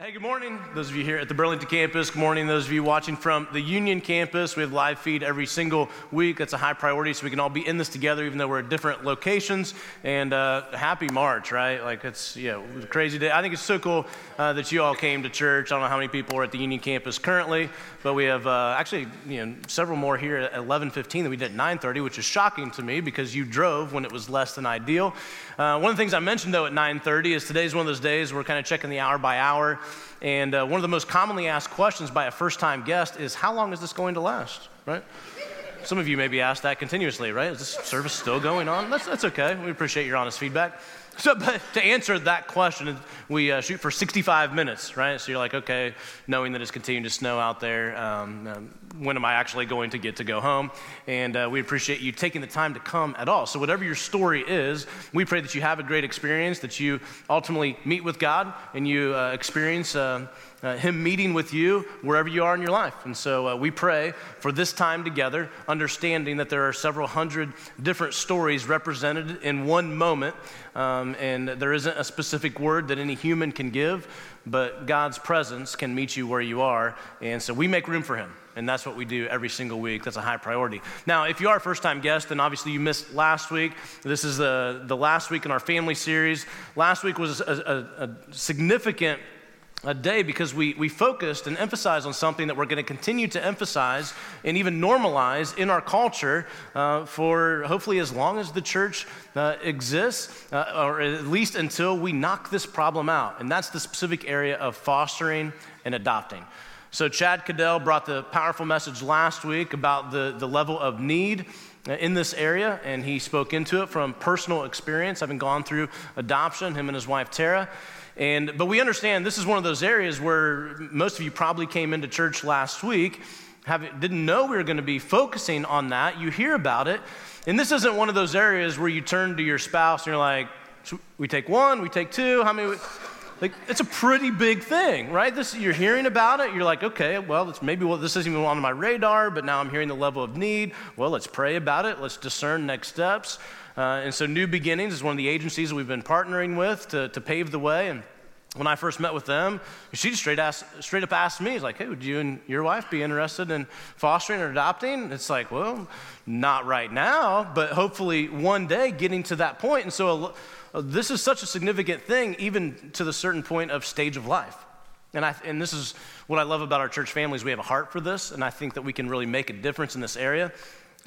Hey, good morning. Those of you here at the Burlington campus, good morning. Those of you watching from the Union campus, we have live feed every single week. That's a high priority, so we can all be in this together, even though we're at different locations. And uh, happy March, right? Like it's yeah, it crazy day. I think it's so cool uh, that you all came to church. I don't know how many people are at the Union campus currently, but we have uh, actually you know several more here at 11:15 than we did at 9:30, which is shocking to me because you drove when it was less than ideal. Uh, one of the things I mentioned though at 9:30 is today's one of those days we're kind of checking the hour by hour. And uh, one of the most commonly asked questions by a first time guest is, How long is this going to last? Right? Some of you may be asked that continuously, right? Is this service still going on? That's, that's okay. We appreciate your honest feedback. So, but to answer that question, we uh, shoot for 65 minutes, right? So you're like, okay, knowing that it's continuing to snow out there, um, um, when am I actually going to get to go home? And uh, we appreciate you taking the time to come at all. So, whatever your story is, we pray that you have a great experience, that you ultimately meet with God and you uh, experience uh, uh, Him meeting with you wherever you are in your life. And so uh, we pray for this time together, understanding that there are several hundred different stories represented in one moment. Um, and there isn't a specific word that any human can give, but God's presence can meet you where you are. And so we make room for Him. And that's what we do every single week. That's a high priority. Now, if you are a first time guest, then obviously you missed last week. This is the, the last week in our family series. Last week was a, a, a significant a day because we, we focused and emphasized on something that we're going to continue to emphasize and even normalize in our culture uh, for hopefully as long as the church uh, exists, uh, or at least until we knock this problem out. And that's the specific area of fostering and adopting. So, Chad Cadell brought the powerful message last week about the, the level of need uh, in this area, and he spoke into it from personal experience, having gone through adoption, him and his wife Tara. And, but we understand this is one of those areas where most of you probably came into church last week, have, didn't know we were going to be focusing on that. You hear about it. And this isn't one of those areas where you turn to your spouse and you're like, we take one, we take two, how many? Like, it's a pretty big thing, right? This, you're hearing about it. You're like, okay, well, it's maybe well, this isn't even on my radar, but now I'm hearing the level of need. Well, let's pray about it. Let's discern next steps. Uh, and so, New Beginnings is one of the agencies we've been partnering with to, to pave the way. And when I first met with them, she just straight, asked, straight up asked me, like, hey, would you and your wife be interested in fostering or adopting? It's like, well, not right now, but hopefully one day getting to that point. And so, uh, this is such a significant thing, even to the certain point of stage of life. And, I, and this is what I love about our church families. We have a heart for this, and I think that we can really make a difference in this area.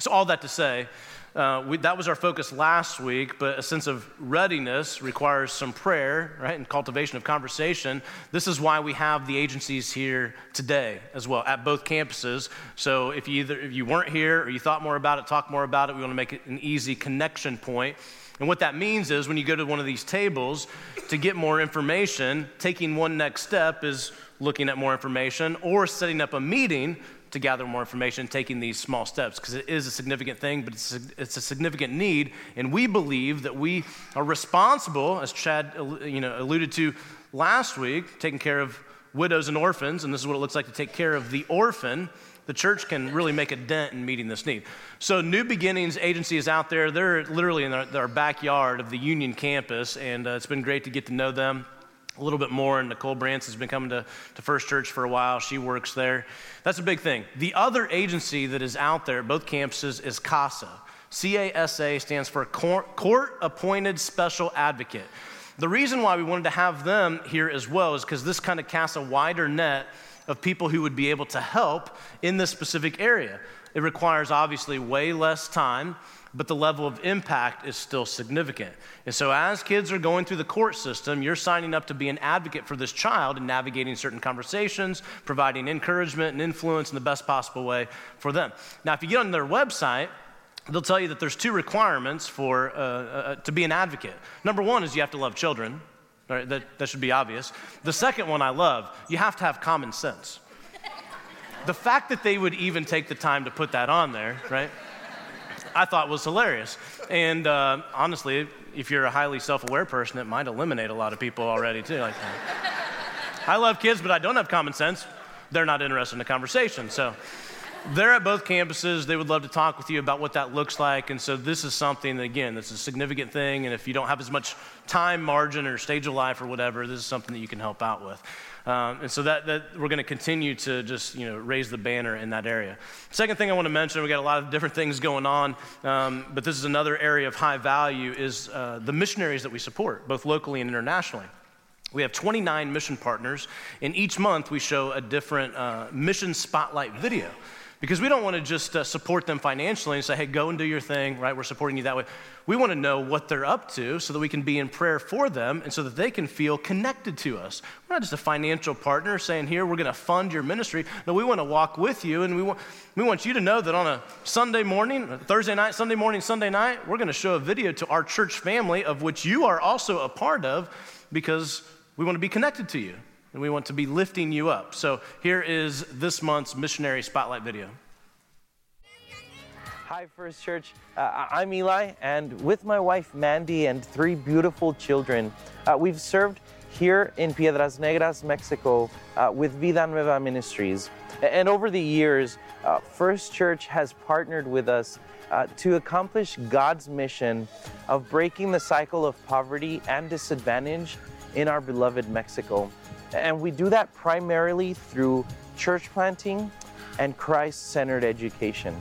So, all that to say, uh, we, that was our focus last week, but a sense of readiness requires some prayer, right, and cultivation of conversation. This is why we have the agencies here today as well at both campuses. So if you either if you weren't here or you thought more about it, talk more about it, we want to make it an easy connection point. And what that means is when you go to one of these tables to get more information, taking one next step is looking at more information or setting up a meeting to gather more information, taking these small steps, because it is a significant thing, but it's a, it's a significant need. And we believe that we are responsible, as Chad you know, alluded to last week, taking care of widows and orphans, and this is what it looks like to take care of the orphan. The church can really make a dent in meeting this need. So, New Beginnings Agency is out there. They're literally in their backyard of the Union campus, and uh, it's been great to get to know them a little bit more. And Nicole Brantz has been coming to, to First Church for a while. She works there. That's a big thing. The other agency that is out there both campuses is CASA. CASA stands for Court Appointed Special Advocate. The reason why we wanted to have them here as well is because this kind of casts a wider net of people who would be able to help in this specific area. It requires obviously way less time but the level of impact is still significant. And so, as kids are going through the court system, you're signing up to be an advocate for this child and navigating certain conversations, providing encouragement and influence in the best possible way for them. Now, if you get on their website, they'll tell you that there's two requirements for uh, uh, to be an advocate. Number one is you have to love children. Right, that, that should be obvious. The second one I love, you have to have common sense. the fact that they would even take the time to put that on there, right? I thought was hilarious. And uh, honestly, if you're a highly self aware person, it might eliminate a lot of people already, too. Like, I love kids, but I don't have common sense. They're not interested in the conversation. So, they're at both campuses. They would love to talk with you about what that looks like. And so this is something that, again, that's a significant thing. And if you don't have as much time margin or stage of life or whatever, this is something that you can help out with. Um, and so that, that we're going to continue to just you know raise the banner in that area. Second thing I want to mention, we got a lot of different things going on, um, but this is another area of high value is uh, the missionaries that we support, both locally and internationally. We have 29 mission partners, and each month we show a different uh, mission spotlight video because we don't want to just uh, support them financially and say, hey, go and do your thing, right? We're supporting you that way. We want to know what they're up to so that we can be in prayer for them and so that they can feel connected to us. We're not just a financial partner saying, here, we're going to fund your ministry. No, we want to walk with you and we want, we want you to know that on a Sunday morning, Thursday night, Sunday morning, Sunday night, we're going to show a video to our church family of which you are also a part of because we want to be connected to you and we want to be lifting you up. So here is this month's missionary spotlight video. Hi, First Church. Uh, I'm Eli, and with my wife Mandy and three beautiful children, uh, we've served here in Piedras Negras, Mexico, uh, with Vida Nueva Ministries. And over the years, uh, First Church has partnered with us uh, to accomplish God's mission of breaking the cycle of poverty and disadvantage in our beloved Mexico. And we do that primarily through church planting and Christ centered education.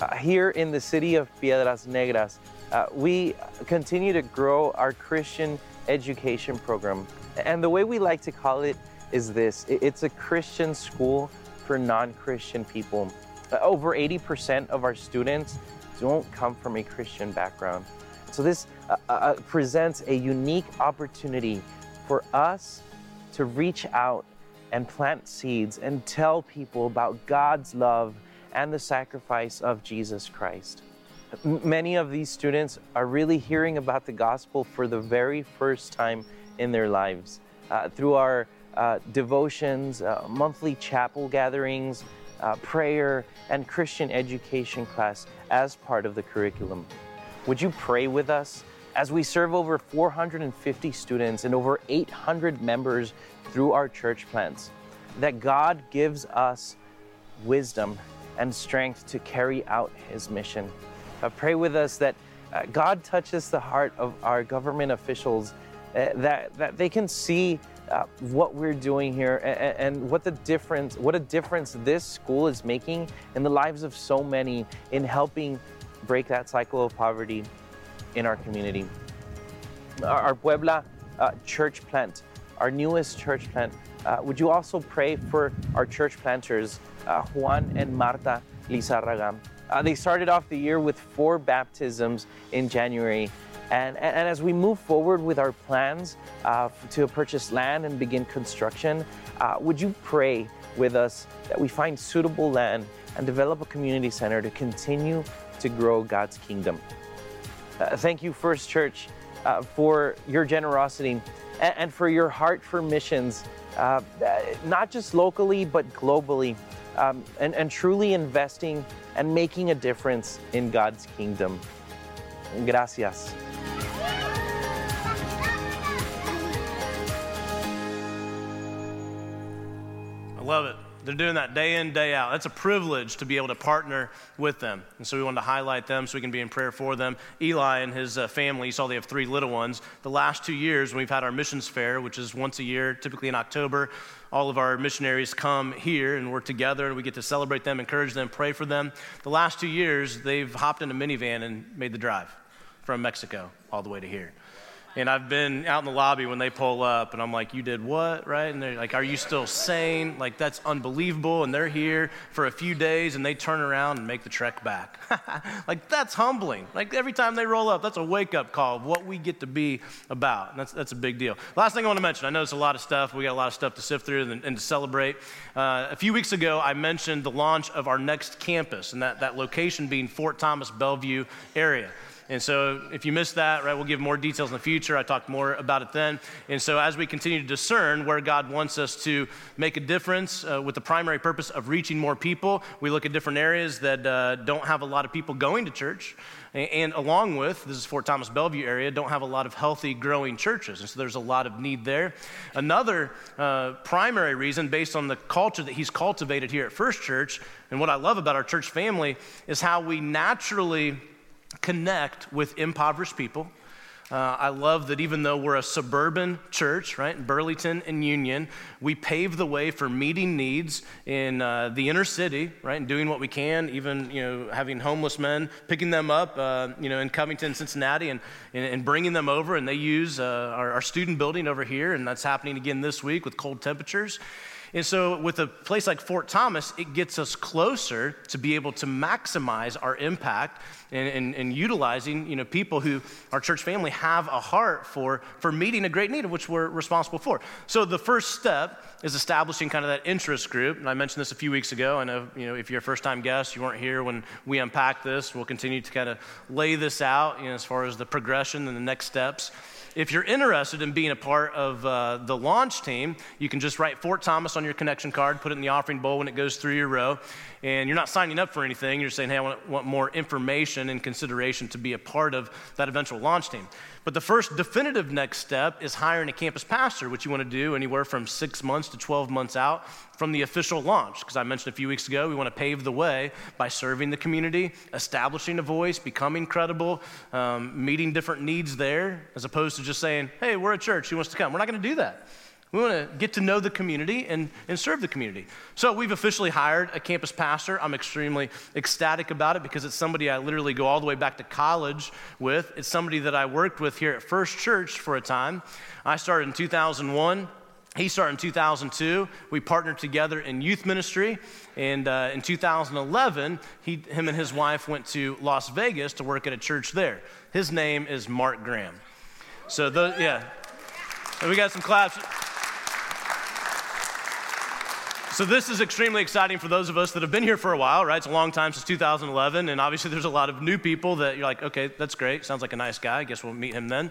Uh, here in the city of Piedras Negras, uh, we continue to grow our Christian education program. And the way we like to call it is this it's a Christian school for non Christian people. Uh, over 80% of our students don't come from a Christian background. So, this uh, uh, presents a unique opportunity for us to reach out and plant seeds and tell people about God's love and the sacrifice of Jesus Christ. Many of these students are really hearing about the gospel for the very first time in their lives uh, through our uh, devotions, uh, monthly chapel gatherings, uh, prayer, and Christian education class as part of the curriculum. Would you pray with us? As we serve over 450 students and over 800 members through our church plants, that God gives us wisdom and strength to carry out His mission. Uh, pray with us that uh, God touches the heart of our government officials, uh, that, that they can see uh, what we're doing here and, and, what the difference, what a difference this school is making in the lives of so many in helping break that cycle of poverty in our community. Our Puebla uh, church plant, our newest church plant, uh, would you also pray for our church planters, uh, Juan and Marta Lizarraga? Uh, they started off the year with four baptisms in January. And, and, as we move forward with our plans uh, to purchase land and begin construction, uh, would you pray with us that we find suitable land and develop a community center to continue to grow God's kingdom? Uh, thank you, First Church, uh, for your generosity and, and, for your heart for missions, uh, not just locally, but globally, um, and, and truly investing and making a difference in God's kingdom. Gracias. I love it. They're doing that day in, day out. That's a privilege to be able to partner with them. And so we wanted to highlight them so we can be in prayer for them. Eli and his uh, family, you saw they have three little ones. The last two years, we've had our missions fair, which is once a year, typically in October, all of our missionaries come here and we're together and we get to celebrate them, encourage them, pray for them. The last two years, they've hopped in a minivan and made the drive from Mexico all the way to here. And I've been out in the lobby when they pull up, and I'm like, You did what? Right? And they're like, Are you still sane? Like, that's unbelievable. And they're here for a few days, and they turn around and make the trek back. like, that's humbling. Like, every time they roll up, that's a wake up call of what we get to be about. And that's, that's a big deal. Last thing I want to mention I know it's a lot of stuff. We got a lot of stuff to sift through and, and to celebrate. Uh, a few weeks ago, I mentioned the launch of our next campus, and that, that location being Fort Thomas Bellevue area. And so if you missed that, right, we'll give more details in the future. I talked more about it then. And so as we continue to discern where God wants us to make a difference uh, with the primary purpose of reaching more people, we look at different areas that uh, don't have a lot of people going to church. And along with, this is Fort Thomas Bellevue area, don't have a lot of healthy, growing churches. And so there's a lot of need there. Another uh, primary reason, based on the culture that he's cultivated here at First Church, and what I love about our church family, is how we naturally connect with impoverished people uh, I love that even though we're a suburban church, right, in Burlington and Union, we pave the way for meeting needs in uh, the inner city, right, and doing what we can, even, you know, having homeless men, picking them up, uh, you know, in Covington, Cincinnati, and, and, bringing them over. And they use uh, our, our student building over here, and that's happening again this week with cold temperatures. And so, with a place like Fort Thomas, it gets us closer to be able to maximize our impact and, and, and, utilizing you know, people who our church family have a heart for, for meeting a great need of which we're responsible for. So, the first step is establishing kind of that interest group. And I mentioned this a few weeks ago. I know, you know if you're a first time guest, you weren't here when we unpacked this. We'll continue to kind of lay this out you know, as far as the progression and the next steps. If you're interested in being a part of uh, the launch team, you can just write Fort Thomas on your connection card, put it in the offering bowl when it goes through your row. And you're not signing up for anything. You're saying, hey, I want, want more information and consideration to be a part of that eventual launch team. But the first definitive next step is hiring a campus pastor, which you want to do anywhere from six months to 12 months out from the official launch. Because I mentioned a few weeks ago, we want to pave the way by serving the community, establishing a voice, becoming credible, um, meeting different needs there, as opposed to just saying, hey, we're a church, who wants to come? We're not going to do that. We want to get to know the community and, and serve the community. So we've officially hired a campus pastor. I'm extremely ecstatic about it because it's somebody I literally go all the way back to college with. It's somebody that I worked with here at First Church for a time. I started in 2001. He started in 2002. We partnered together in youth ministry. And uh, in 2011, he, him and his wife went to Las Vegas to work at a church there. His name is Mark Graham. So, yeah. And we got some claps. So, this is extremely exciting for those of us that have been here for a while, right? It's a long time since 2011, and obviously there's a lot of new people that you're like, okay, that's great. Sounds like a nice guy. I guess we'll meet him then.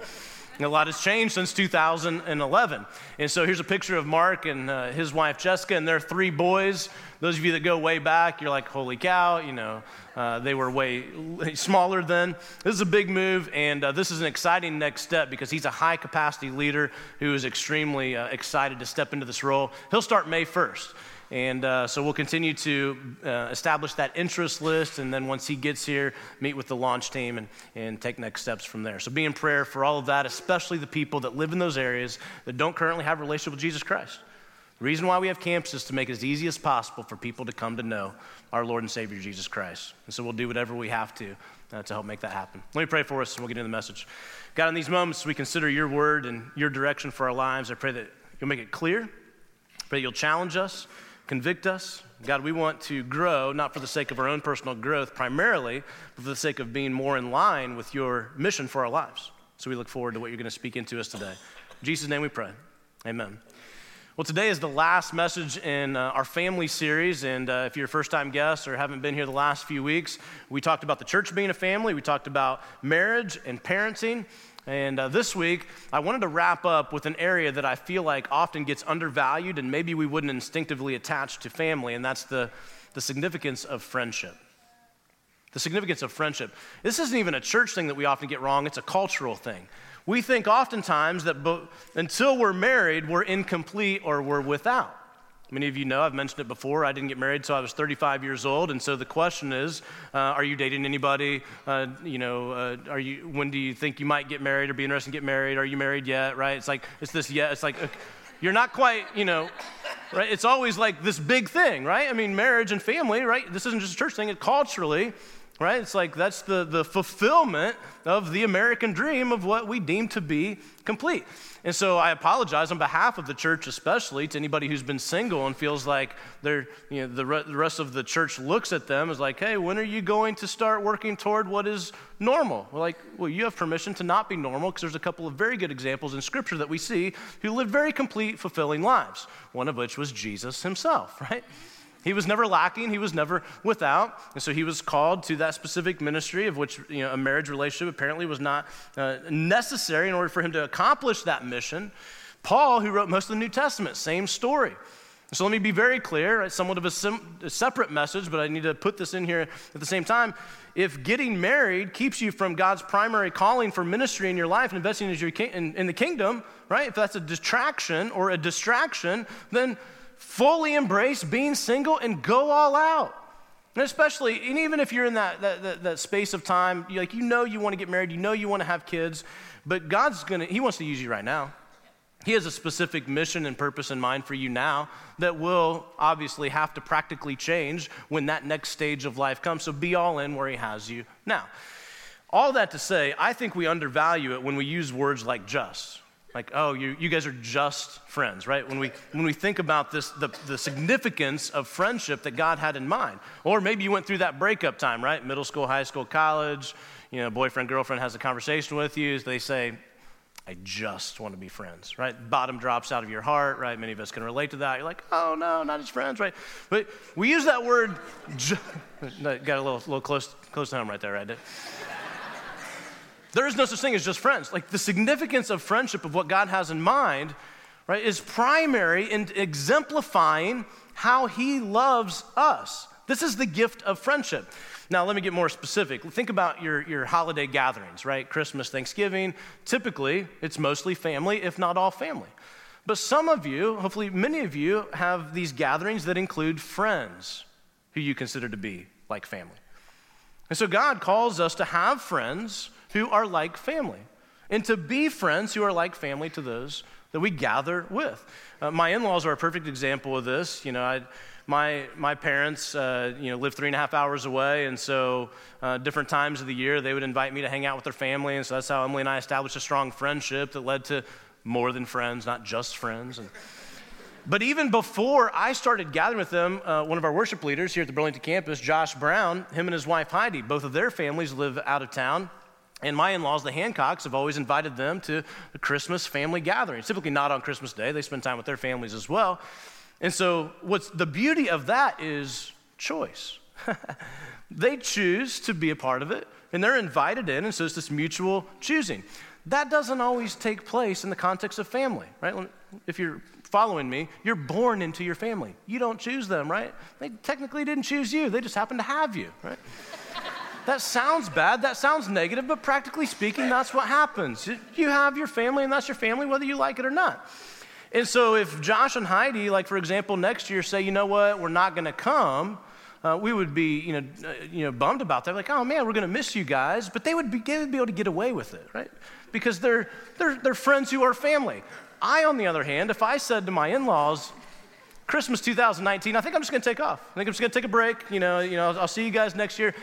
And a lot has changed since 2011. And so here's a picture of Mark and uh, his wife Jessica and their three boys. Those of you that go way back, you're like, holy cow, you know, uh, they were way smaller then. This is a big move, and uh, this is an exciting next step because he's a high capacity leader who is extremely uh, excited to step into this role. He'll start May 1st. And uh, so we'll continue to uh, establish that interest list. And then once he gets here, meet with the launch team and, and take next steps from there. So be in prayer for all of that, especially the people that live in those areas that don't currently have a relationship with Jesus Christ. The reason why we have camps is to make it as easy as possible for people to come to know our Lord and Savior Jesus Christ. And so we'll do whatever we have to uh, to help make that happen. Let me pray for us and we'll get into the message. God, in these moments, we consider your word and your direction for our lives. I pray that you'll make it clear, pray that you'll challenge us convict us. God, we want to grow, not for the sake of our own personal growth primarily, but for the sake of being more in line with your mission for our lives. So we look forward to what you're going to speak into us today. In Jesus' name we pray. Amen. Well, today is the last message in uh, our family series. And uh, if you're a first time guest or haven't been here the last few weeks, we talked about the church being a family, we talked about marriage and parenting. And uh, this week, I wanted to wrap up with an area that I feel like often gets undervalued and maybe we wouldn't instinctively attach to family, and that's the, the significance of friendship. The significance of friendship. This isn't even a church thing that we often get wrong, it's a cultural thing. We think oftentimes that bo- until we're married, we're incomplete or we're without. Many of you know, I've mentioned it before, I didn't get married until I was 35 years old. And so the question is uh, are you dating anybody? Uh, you know, uh, are you, when do you think you might get married or be interested in get married? Are you married yet? Right? It's like, it's this yet. It's like, you're not quite, you know, right? It's always like this big thing, right? I mean, marriage and family, right? This isn't just a church thing, it culturally, right? It's like that's the, the fulfillment of the American dream of what we deem to be complete. And so I apologize on behalf of the church, especially to anybody who's been single and feels like they're, you know, the, re- the rest of the church looks at them as like, hey, when are you going to start working toward what is normal? We're like, well, you have permission to not be normal because there's a couple of very good examples in Scripture that we see who lived very complete, fulfilling lives, one of which was Jesus himself, right? He was never lacking, he was never without. And so he was called to that specific ministry, of which you know, a marriage relationship apparently was not uh, necessary in order for him to accomplish that mission. Paul, who wrote most of the New Testament, same story. So let me be very clear, somewhat of a, sim- a, separate message, but I need to put this in here at the same time. If getting married keeps you from God's primary calling for ministry in your life and investing in, your ki- in, in the kingdom, right? If that's a distraction or a distraction, then fully embrace being single and go all out. And especially, and even if you're in that, that, that, that space of time, like you know you want to get married, you know you want to have kids, but God's gonna, He wants to use you right now. He has a specific mission and purpose in mind for you now that will obviously have to practically change when that next stage of life comes. So be all in where He has you now. All that to say, I think we undervalue it when we use words like just. Like, oh, you, you guys are just friends, right? When we, when we think about this, the, the significance of friendship that God had in mind. Or maybe you went through that breakup time, right? Middle school, high school, college, you know, boyfriend, girlfriend has a conversation with you. They say, I just want to be friends, right? Bottom drops out of your heart, right? Many of us can relate to that. You're like, oh no, not as friends, right? But we use that word, ju- got a little, little close, close to home right there, right? There is no such thing as just friends. Like the significance of friendship, of what God has in mind, right, is primary in exemplifying how He loves us. This is the gift of friendship. Now, let me get more specific. Think about your, your holiday gatherings, right? Christmas, Thanksgiving. Typically, it's mostly family, if not all family. But some of you, hopefully many of you, have these gatherings that include friends who you consider to be like family. And so God calls us to have friends who are like family and to be friends who are like family to those that we gather with. Uh, my in laws are a perfect example of this. You know, I my, my parents, uh, you know, live three and a half hours away, and so uh, different times of the year they would invite me to hang out with their family, and so that's how Emily and I established a strong friendship that led to more than friends, not just friends. And, but even before I started gathering with them, uh, one of our worship leaders here at the Burlington campus, Josh Brown, him and his wife Heidi, both of their families live out of town. And my in laws, the Hancocks, have always invited them to the Christmas family gatherings. Typically not on Christmas Day, they spend time with their families as well. And so, what's the beauty of that is choice. they choose to be a part of it, and they're invited in, and so it's this mutual choosing. That doesn't always take place in the context of family, right? If you're following me, you're born into your family. You don't choose them, right? They technically didn't choose you, they just happen to have you, right? That sounds bad, that sounds negative, but practically speaking, that's what happens. You have your family, and that's your family, whether you like it or not. And so if Josh and Heidi, like for example, next year say, you know what, we're not going to come, uh, we would be, you know, uh, you know, bummed about that. Like, oh man, we're going to miss you guys. But they would, be, they would be able to get away with it, right? Because they're, they're, they're friends who are family. I, on the other hand, if I said to my in-laws, Christmas 2019, I think I'm just going to take off. I think I'm just going to take a break. You know, you know, I'll see you guys next year.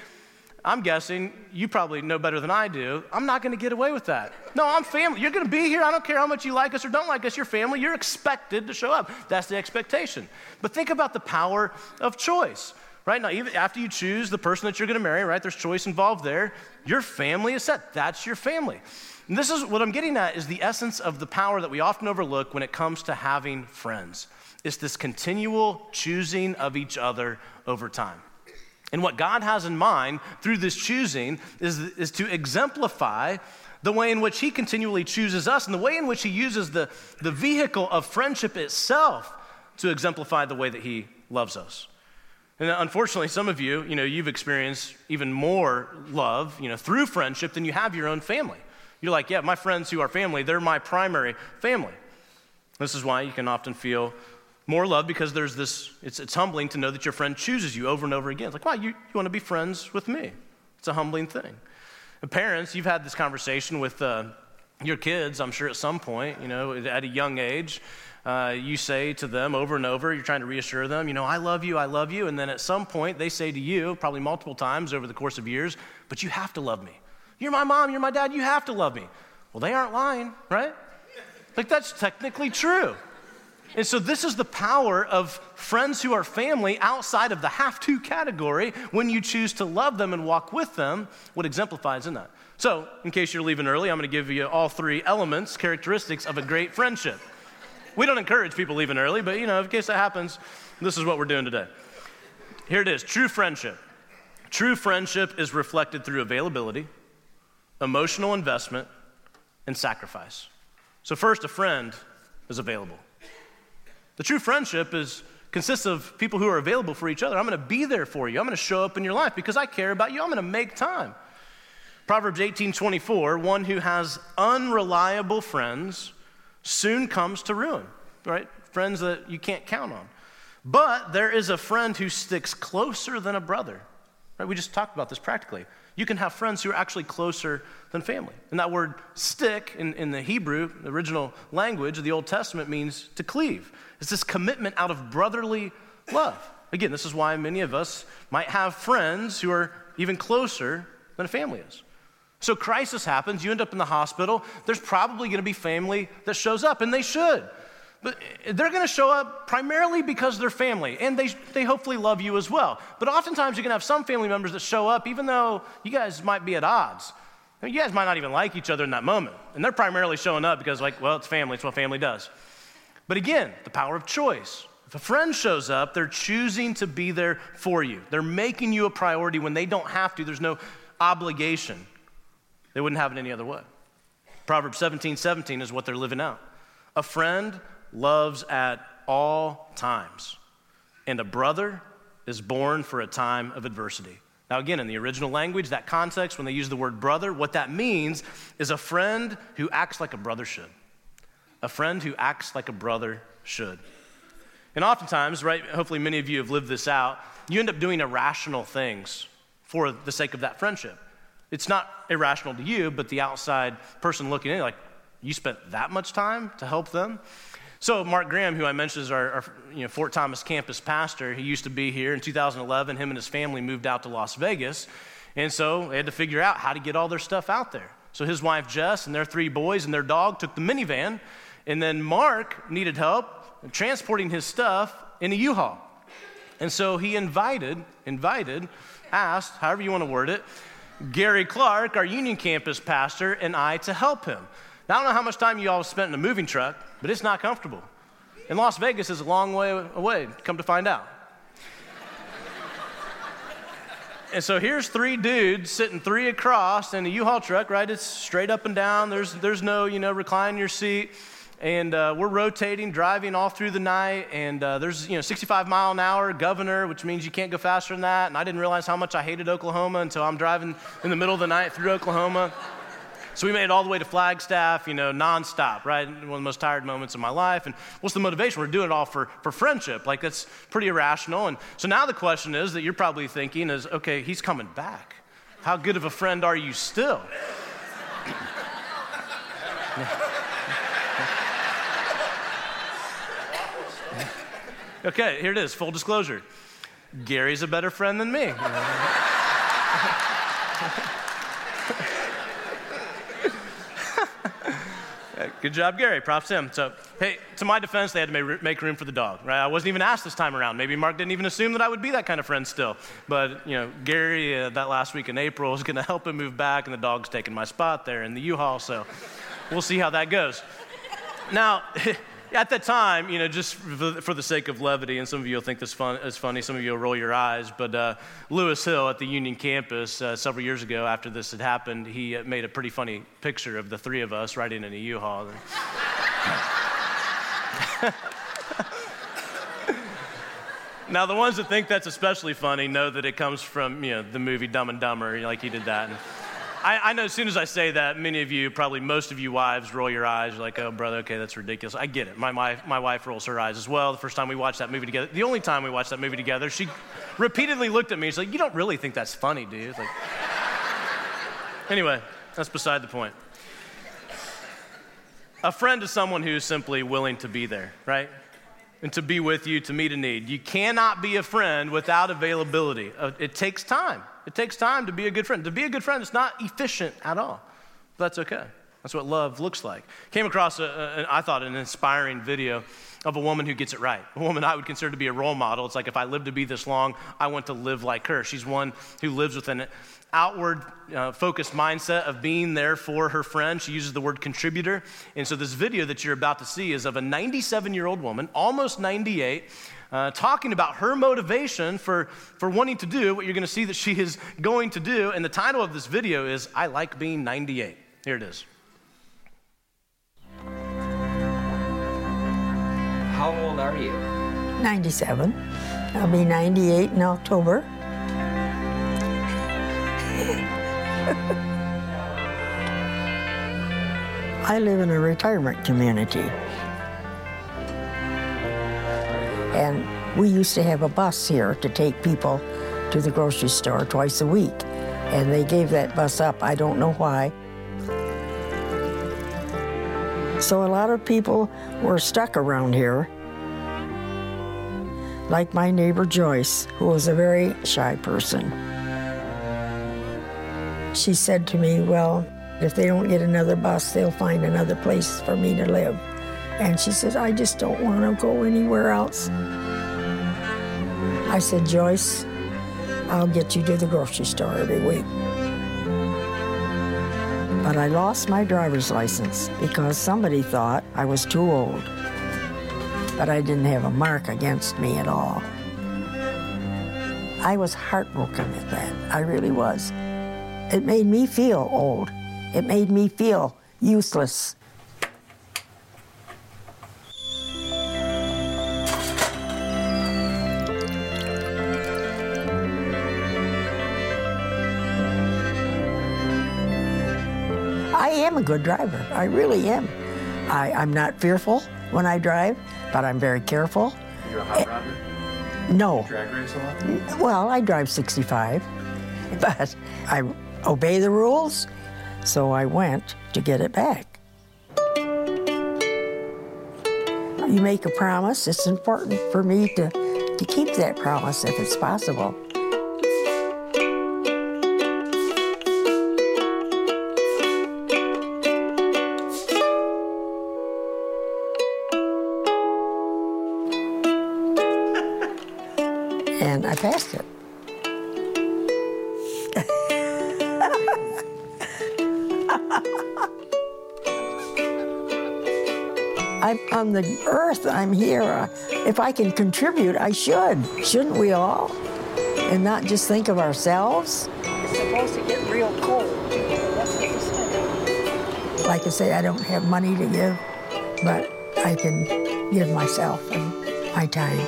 I'm guessing you probably know better than I do. I'm not going to get away with that. No, I'm family. You're going to be here. I don't care how much you like us or don't like us. You're family. You're expected to show up. That's the expectation. But think about the power of choice, right? Now, even after you choose the person that you're going to marry, right? There's choice involved there. Your family is set. That's your family. And this is what I'm getting at is the essence of the power that we often overlook when it comes to having friends. It's this continual choosing of each other over time. And what God has in mind through this choosing is, is to exemplify the way in which He continually chooses us and the way in which He uses the, the vehicle of friendship itself to exemplify the way that He loves us. And unfortunately, some of you, you know, you've experienced even more love, you know, through friendship than you have your own family. You're like, yeah, my friends who are family, they're my primary family. This is why you can often feel more love because there's this, it's, it's humbling to know that your friend chooses you over and over again. It's like, wow, you, you want to be friends with me. It's a humbling thing. And parents, you've had this conversation with uh, your kids, I'm sure at some point, you know, at a young age. Uh, you say to them over and over, you're trying to reassure them, you know, I love you, I love you. And then at some point, they say to you, probably multiple times over the course of years, but you have to love me. You're my mom, you're my dad, you have to love me. Well, they aren't lying, right? Like, that's technically true. And so, this is the power of friends who are family outside of the have to category when you choose to love them and walk with them, what exemplifies in that. So, in case you're leaving early, I'm going to give you all three elements, characteristics of a great friendship. We don't encourage people leaving early, but you know, in case that happens, this is what we're doing today. here it is true friendship. True friendship is reflected through availability, emotional investment, and sacrifice. So, first, a friend is available. The true friendship is consists of people who are available for each other. I'm going to be there for you. I'm going to show up in your life because I care about you. I'm going to make time. Proverbs 18:24, one who has unreliable friends soon comes to ruin, right? Friends that you can't count on. But there is a friend who sticks closer than a brother. Right? We just talked about this practically. You can have friends who are actually closer than family. And that word stick in, in the Hebrew, the original language of the Old Testament, means to cleave. It's this commitment out of brotherly love. Again, this is why many of us might have friends who are even closer than a family is. So, crisis happens, you end up in the hospital, there's probably gonna be family that shows up, and they should. But they're going to show up primarily because they're family, and they, they hopefully love you as well. But oftentimes, you're going to have some family members that show up, even though you guys might be at odds. I mean, you guys might not even like each other in that moment. And they're primarily showing up because, like, well, it's family, it's what family does. But again, the power of choice. If a friend shows up, they're choosing to be there for you. They're making you a priority when they don't have to. There's no obligation. They wouldn't have it any other way. Proverbs 17 17 is what they're living out. A friend loves at all times, and a brother is born for a time of adversity. Now, again, in the original language, that context, when they use the word brother, what that means is a friend who acts like a brother should. A friend who acts like a brother should. And oftentimes, right, hopefully many of you have lived this out, you end up doing irrational things for the sake of that friendship. It's not irrational to you, but the outside person looking in, like, you spent that much time to help them? So, Mark Graham, who I mentioned is our, our you know, Fort Thomas campus pastor, he used to be here. In 2011, him and his family moved out to Las Vegas. And so they had to figure out how to get all their stuff out there. So his wife Jess and their three boys and their dog took the minivan. And then Mark needed help transporting his stuff in a U-Haul. And so he invited, invited, asked, however you want to word it, Gary Clark, our Union campus pastor, and I to help him. I don't know how much time you all spent in a moving truck, but it's not comfortable. And Las Vegas is a long way away, come to find out. and so here's three dudes sitting three across in a U-Haul truck, right? It's straight up and down. There's, there's no, you know, recline your seat. And uh, we're rotating, driving all through the night. And uh, there's, you know, 65 mile an hour governor, which means you can't go faster than that. And I didn't realize how much I hated Oklahoma until I'm driving in the middle of the night through Oklahoma. So we made it all the way to Flagstaff, you know, nonstop, right? One of the most tired moments of my life. And what's the motivation? We're doing it all for, for friendship. Like, that's pretty irrational. And so now the question is that you're probably thinking is, okay, he's coming back. How good of a friend are you still? okay, here it is full disclosure. Gary's a better friend than me. Good job, Gary. Props him. So, hey, to my defense, they had to make room for the dog, right? I wasn't even asked this time around. Maybe Mark didn't even assume that I would be that kind of friend still. But, you know, Gary, uh, that last week in April, was going to help him move back, and the dog's taking my spot there in the U-Haul. So, we'll see how that goes. Now, at that time, you know, just for the sake of levity, and some of you will think this fun, is funny, some of you will roll your eyes, but uh, Lewis Hill at the Union campus uh, several years ago, after this had happened, he uh, made a pretty funny picture of the three of us riding in a U-Haul. now, the ones that think that's especially funny know that it comes from, you know, the movie Dumb and Dumber, like he did that. And, I, I, know as soon as I say that, many of you, probably most of you wives, roll your eyes. You're like, oh, brother, okay, that's ridiculous. I get it. My, my, my wife rolls her eyes as well. The first time we watched that movie together, the only time we watched that movie together, she repeatedly looked at me. She's like, you don't really think that's funny, do you? Like, anyway, that's beside the point. A friend is someone who's simply willing to be there, right? And to be with you, to meet a need. You cannot be a friend without availability. Uh, it takes time. It takes time to be a good friend. To be a good friend, it's not efficient at all. But that's okay. That's what love looks like. Came across, a, a, I thought, an inspiring video of a woman who gets it right. A woman I would consider to be a role model. It's like if I live to be this long, I want to live like her. She's one who lives with an outward uh, focused mindset of being there for her friend. She uses the word contributor. And so this video that you're about to see is of a 97 year old woman, almost 98 uh, talking about her motivation for, for wanting to do what you're going to see that she is going to do. And the title of this video is I Like Being 98. Here it is. How old are you? 97. I'll be 98 in October. I live in a retirement community. And we used to have a bus here to take people to the grocery store twice a week. And they gave that bus up. I don't know why. So a lot of people were stuck around here. Like my neighbor Joyce, who was a very shy person. She said to me, Well, if they don't get another bus, they'll find another place for me to live. And she said, I just don't want to go anywhere else. I said, Joyce, I'll get you to the grocery store every week. But I lost my driver's license because somebody thought I was too old. But I didn't have a mark against me at all. I was heartbroken at that. I really was. It made me feel old. It made me feel useless. Am a good driver. I really am. I, I'm not fearful when I drive, but I'm very careful. You're a hot eh, rodder? No. Drag race a lot? Well, I drive 65, but I obey the rules, so I went to get it back. You make a promise, it's important for me to, to keep that promise if it's possible. The earth, I'm here. Uh, If I can contribute, I should. Shouldn't we all? And not just think of ourselves. It's supposed to get real cold. That's what you said. Like I say, I don't have money to give, but I can give myself and my time.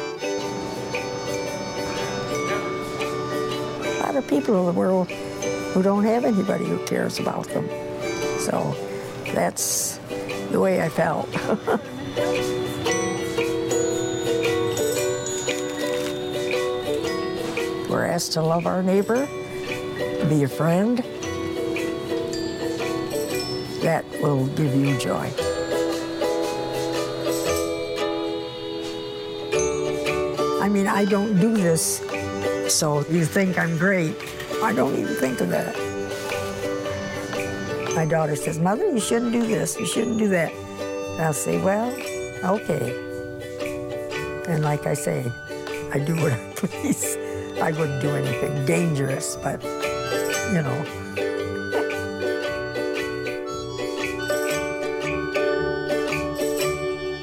A lot of people in the world who don't have anybody who cares about them. So that's the way I felt. We're asked to love our neighbor, be a friend. That will give you joy. I mean, I don't do this so you think I'm great. I don't even think of that. My daughter says, Mother, you shouldn't do this, you shouldn't do that. And I'll say, Well, okay. And like I say, I do what I please. I wouldn't do anything dangerous, but you know.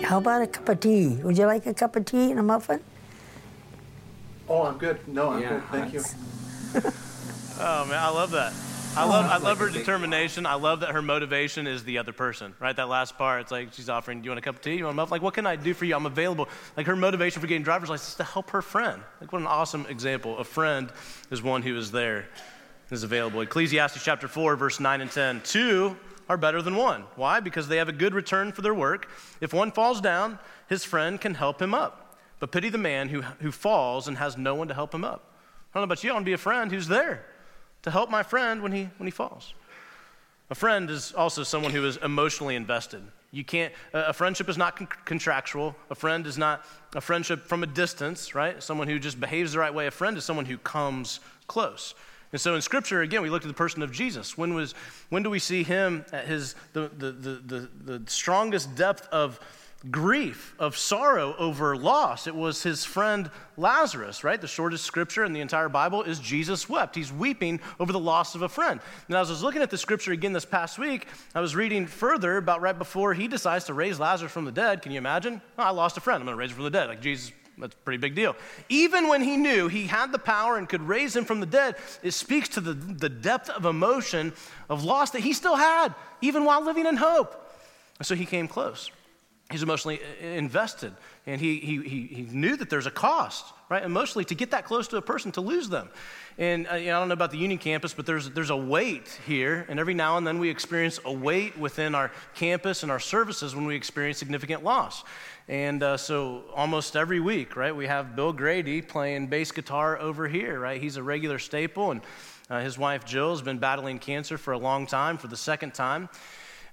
How about a cup of tea? Would you like a cup of tea and a muffin? Oh, I'm good. No, I'm Yeah, good. Thank you. Oh man, I love that. I love, I love her determination. I love that her motivation is the other person, right? That last part, it's like she's offering, "Do you want a cup of tea? You want a muffin? Like, what can I do for you? I'm available." Like her motivation for getting driver's license is to help her friend. Like, what an awesome example. A friend is one who is there, is available. Ecclesiastes chapter four, verse nine and ten. Two are better than one. Why? Because they have a good return for their work. If one falls down, his friend can help him up. But pity the man who, who falls and has no one to help him up. I don't know about you, I want to be a friend who's there to help my friend when he, when he falls. A friend is also someone who is emotionally invested. You can't, a friendship is not con- contractual. A friend is not a friendship from a distance, right? Someone who just behaves the right way. A friend is someone who comes close. And so in Scripture, again, we look at the person of Jesus. When, was, when do we see him at his, the, the, the, the, the strongest depth of grief, of sorrow over loss? It was his friend Lazarus, right? The shortest scripture in the entire Bible is Jesus wept. He's weeping over the loss of a friend. And as I was looking at the scripture again this past week, I was reading further about right before he decides to raise Lazarus from the dead. Can you imagine? Oh, I lost a friend. I'm going to raise him from the dead. Like Jesus That's a pretty big deal. Even when he knew he had the power and could raise him from the dead, it speaks to the, the depth of emotion of loss that he still had, even while living in hope. And so he came close. He's emotionally invested, and he, he, he, he knew that there's a cost, right, emotionally, to get that close to a person, to lose them. And uh, you know, I don't know about the Union campus, but there's, there's a weight here, and every now and then we experience a weight within our campus and our services when we experience significant loss. And uh, so almost every week, right, we have Bill Grady playing bass guitar over here, right? He's a regular staple, and uh, his wife Jill has been battling cancer for a long time, for the second time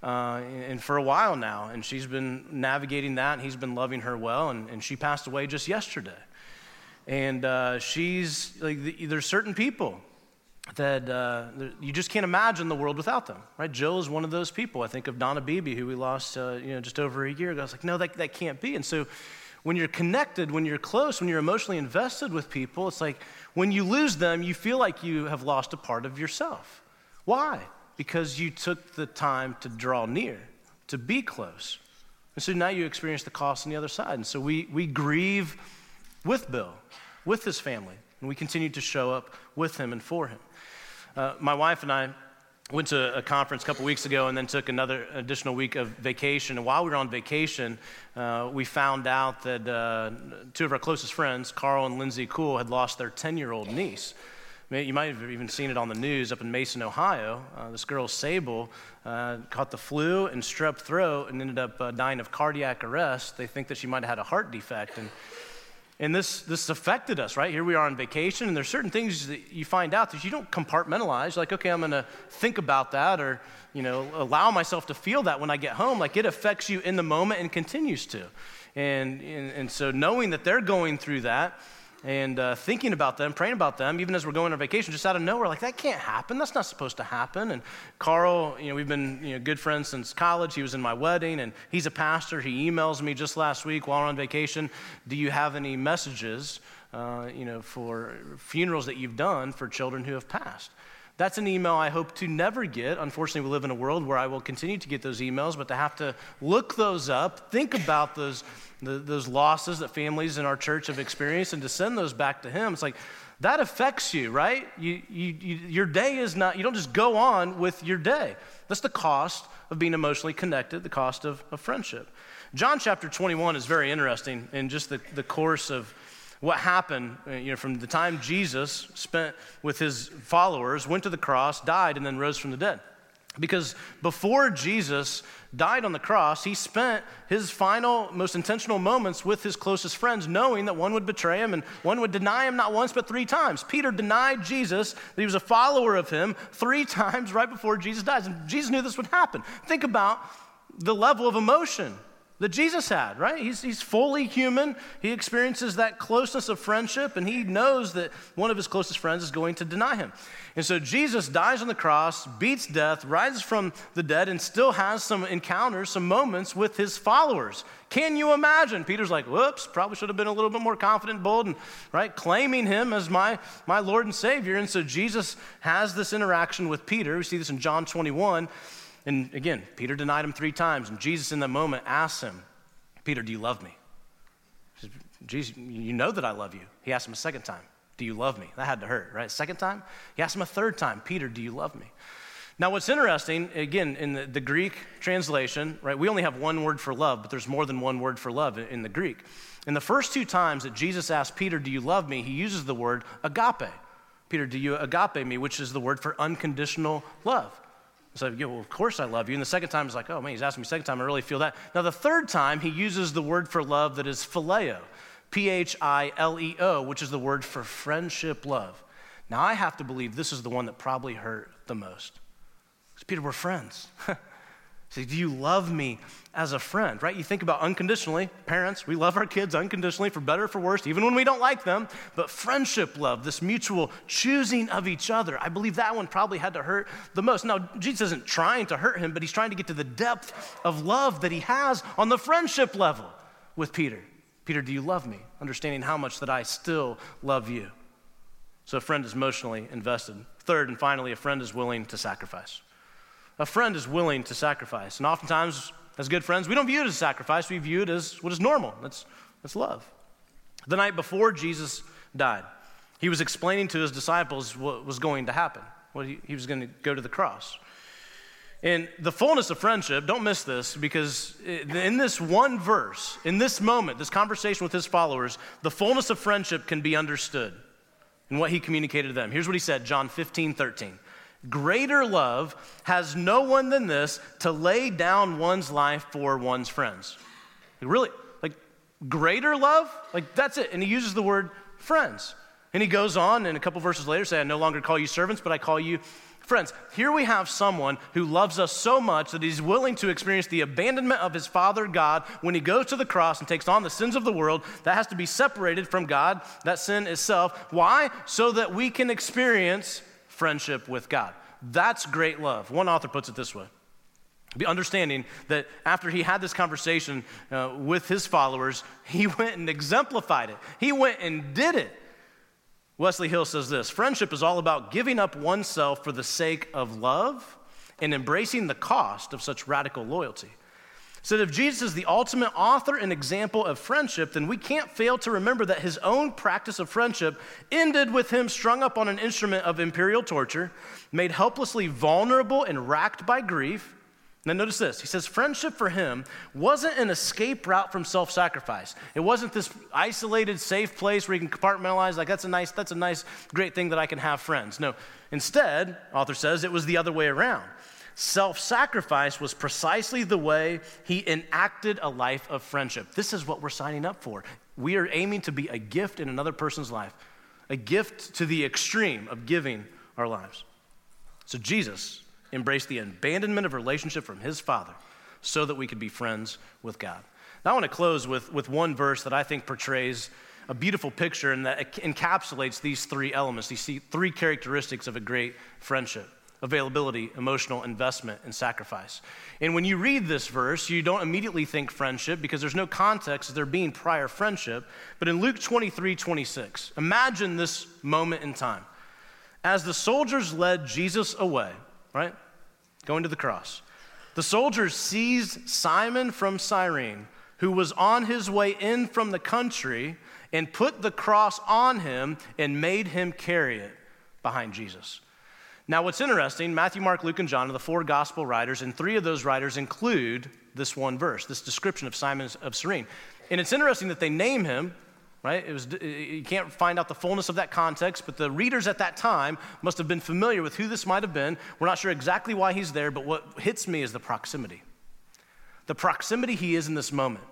uh, and for a while now. And she's been navigating that, and he's been loving her well. And, and she passed away just yesterday. And uh, she's like, there's certain people that uh, you just can't imagine the world without them, right? Jill is one of those people. I think of Donna Beebe, who we lost, uh, you know, just over a year ago. I was like, no, that, that can't be. And so when you're connected, when you're close, when you're emotionally invested with people, it's like when you lose them, you feel like you have lost a part of yourself. Why? Because you took the time to draw near, to be close. And so now you experience the cost on the other side. And so we, we grieve with Bill, with his family, and we continue to show up with him and for him. Uh, my wife and I went to a conference a couple weeks ago and then took another additional week of vacation. And while we were on vacation, uh, we found out that uh, two of our closest friends, Carl and Lindsay Cool, had lost their 10 year old niece. You might have even seen it on the news up in Mason, Ohio. Uh, this girl, Sable, uh, caught the flu and strep throat and ended up uh, dying of cardiac arrest. They think that she might have had a heart defect. And, and this, this affected us, right? Here we are on vacation, and there's certain things that you find out that you don't compartmentalize. Like, okay, I'm going to think about that or, you know, allow myself to feel that when I get home. Like, it affects you in the moment and continues to. And, and, and so knowing that they're going through that, and uh, thinking about them, praying about them, even as we're going on vacation, just out of nowhere, like that can't happen. That's not supposed to happen. And Carl, you know, we've been you know, good friends since college. He was in my wedding, and he's a pastor. He emails me just last week while we're on vacation. Do you have any messages, uh, you know, for funerals that you've done for children who have passed? That's an email I hope to never get. Unfortunately, we live in a world where I will continue to get those emails, but to have to look those up, think about those the, those losses that families in our church have experienced and to send those back to Him. It's like, that affects you, right? You, you, you, your day is not, you don't just go on with your day. That's the cost of being emotionally connected, the cost of, of friendship. John chapter 21 is very interesting in just the, the course of what happened uh, you know, from the time Jesus spent with his followers, went to the cross, died, and then rose from the dead. Because before Jesus died on the cross, he spent his final, most intentional moments with his closest friends, knowing that one would betray him and one would deny him not once but three times. Peter denied Jesus, that he was a follower of him, three times right before Jesus dies. And Jesus knew this would happen. Think about the level of emotion that Jesus had, right? He's, he's fully human. He experiences that closeness of friendship, and he knows that one of his closest friends is going to deny him. And so Jesus dies on the cross, beats death, rises from the dead, and still has some encounters, some moments with his followers. Can you imagine? Peter's like, whoops, probably should have been a little bit more confident, bold, and right, claiming him as my, my Lord and Savior. And so Jesus has this interaction with Peter. We see this in John 21. And again, Peter denied him three times, and Jesus in that moment asks him, Peter, do you love me? Says, Jesus, you know that I love you. He asked him a second time, Do you love me? That had to hurt, right? Second time, he asked him a third time, Peter, do you love me? Now, what's interesting, again, in the, the, Greek translation, right, we only have one word for love, but there's more than one word for love in, in the Greek. In the first two times that Jesus asked Peter, Do you love me? he uses the word agape. Peter, do you agape me, which is the word for unconditional love. So, yeah, well, of course I love you. And the second time, he's like, oh man, he's asking me second time, I really feel that. Now, the third time, he uses the word for love that is phileo, P H I L E O, which is the word for friendship love. Now, I have to believe this is the one that probably hurt the most. Because, Peter, we're friends. Say, do you love me as a friend, right? You think about unconditionally, parents, we love our kids unconditionally for better or for worse, even when we don't like them. But friendship love, this mutual choosing of each other, I believe that one probably had to hurt the most. Now, Jesus isn't trying to hurt him, but he's trying to get to the depth of love that he has on the friendship level with Peter. Peter, do you love me? Understanding how much that I still love you. So a friend is emotionally invested. Third and finally, a friend is willing to sacrifice a friend is willing to sacrifice. And oftentimes, as good friends, we don't view it as sacrifice, we view it as what is normal. That's, that's love. The night before Jesus died, he was explaining to his disciples what was going to happen, what he, he was going to go to the cross. And the fullness of friendship, don't miss this, because in this one verse, in this moment, this conversation with his followers, the fullness of friendship can be understood in what he communicated to them. Here's what he said John 15, 13. Greater love has no one than this to lay down one's life for one's friends. Like, really, like greater love? Like that's it. And he uses the word friends. And he goes on, and a couple verses later, say, I no longer call you servants, but I call you Friends, here we have someone who loves us so much that he's willing to experience the abandonment of his Father God when he goes to the cross and takes on the sins of the world. That has to be separated from God, that sin itself. Why? So that we can experience friendship with God. That's great love. One author puts it this way. Understanding that after he had this conversation uh, with his followers, he went and exemplified it. He went and did it. Wesley Hill says this Friendship is all about giving up oneself for the sake of love and embracing the cost of such radical loyalty. So, if Jesus is the ultimate author and example of friendship, then we can't fail to remember that his own practice of friendship ended with him strung up on an instrument of imperial torture, made helplessly vulnerable and racked by grief, now, notice this. He says, friendship for him wasn't an escape route from self sacrifice. It wasn't this isolated, safe place where you can compartmentalize, like, that's a nice, that's a nice, great thing that I can have friends. No. Instead, author says, it was the other way around. Self sacrifice was precisely the way he enacted a life of friendship. This is what we're signing up for. We are aiming to be a gift in another person's life, a gift to the extreme of giving our lives. So, Jesus embraced the abandonment of relationship from his father so that we could be friends with God. Now, I want to close with, with one verse that I think portrays a beautiful picture and that encapsulates these three elements, these three characteristics of a great friendship availability, emotional investment, and sacrifice. And when you read this verse, you don't immediately think friendship because there's no context of there being prior friendship. But in Luke 23 26, imagine this moment in time. As the soldiers led Jesus away, right? Going to the cross. The soldiers seized Simon from Cyrene, who was on his way in from the country, and put the cross on him and made him carry it behind Jesus. Now, what's interesting, Matthew, Mark, Luke, and John are the four gospel writers, and three of those writers include this one verse, this description of Simon of Cyrene. And it's interesting that they name him right? It was, you can't find out the fullness of that context, but the readers at that time must have been familiar with who this might have been. We're not sure exactly why he's there, but what hits me is the proximity. The proximity he is in this moment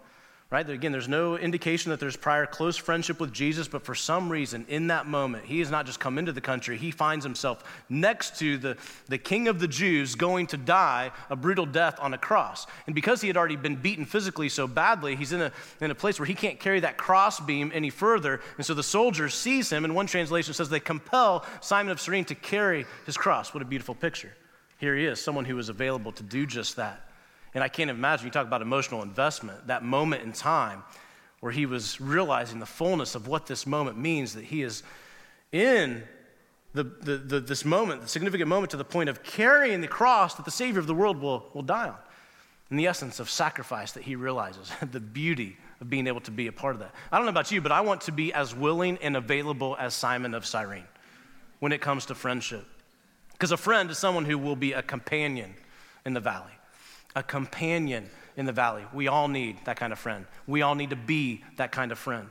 right? Again, there's no indication that there's prior close friendship with Jesus, but for some reason, in that moment, he has not just come into the country, he finds himself next to the, the king of the Jews going to die a brutal death on a cross. And because he had already been beaten physically so badly, he's in a, in a place where he can't carry that cross beam any further. And so the soldiers seize him, and one translation says they compel Simon of Cyrene to carry his cross. What a beautiful picture. Here he is, someone who is available to do just that. And I can't imagine, you talk about emotional investment, that moment in time where he was realizing the fullness of what this moment means, that he is in the, the, the, this moment, the significant moment to the point of carrying the cross that the Savior of the world will, will die on. In the essence of sacrifice that he realizes, the beauty of being able to be a part of that. I don't know about you, but I want to be as willing and available as Simon of Cyrene when it comes to friendship. Because a friend is someone who will be a companion in the valley a companion in the valley. We all need that kind of friend. We all need to be that kind of friend.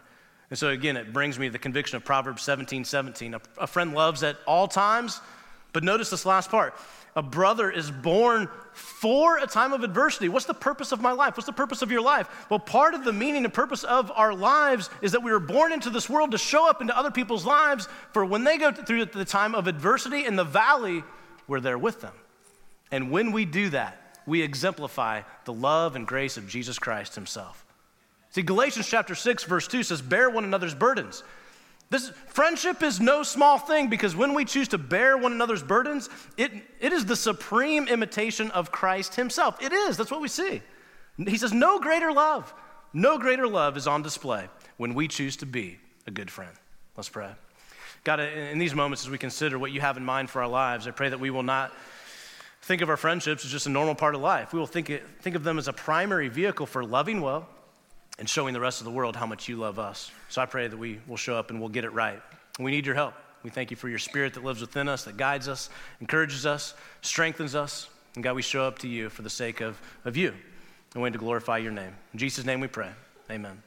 And so, again, it brings me to the conviction of Proverbs 17 17. A, a friend loves at all times, but notice this last part. A brother is born for a time of adversity. What's the purpose of my life? What's the purpose of your life? Well, part of the meaning and purpose of our lives is that we were born into this world to show up into other people's lives for when they go through the time of adversity in the valley, we're there with them. And when we do that, we exemplify the love and grace of Jesus Christ himself. See, Galatians chapter 6, verse 2 says, Bear one another's burdens. This friendship is no small thing because when we choose to bear one another's burdens, it, it is the supreme imitation of Christ himself. It is. That's what we see. He says, No greater love, no greater love is on display when we choose to be a good friend. Let's pray. God, in these moments, as we consider what you have in mind for our lives, I pray that we will not think of our friendships as just a normal part of life. We will think, think of them as a primary vehicle for loving well, and showing the rest of the world how much you love us. So I pray that we will show up and we'll get it right. We need your help. We thank you for your spirit that lives within us, that guides us, encourages us, strengthens us. And God, we show up to you for the sake of, of you and we to glorify your name. In Jesus' name we pray. Amen.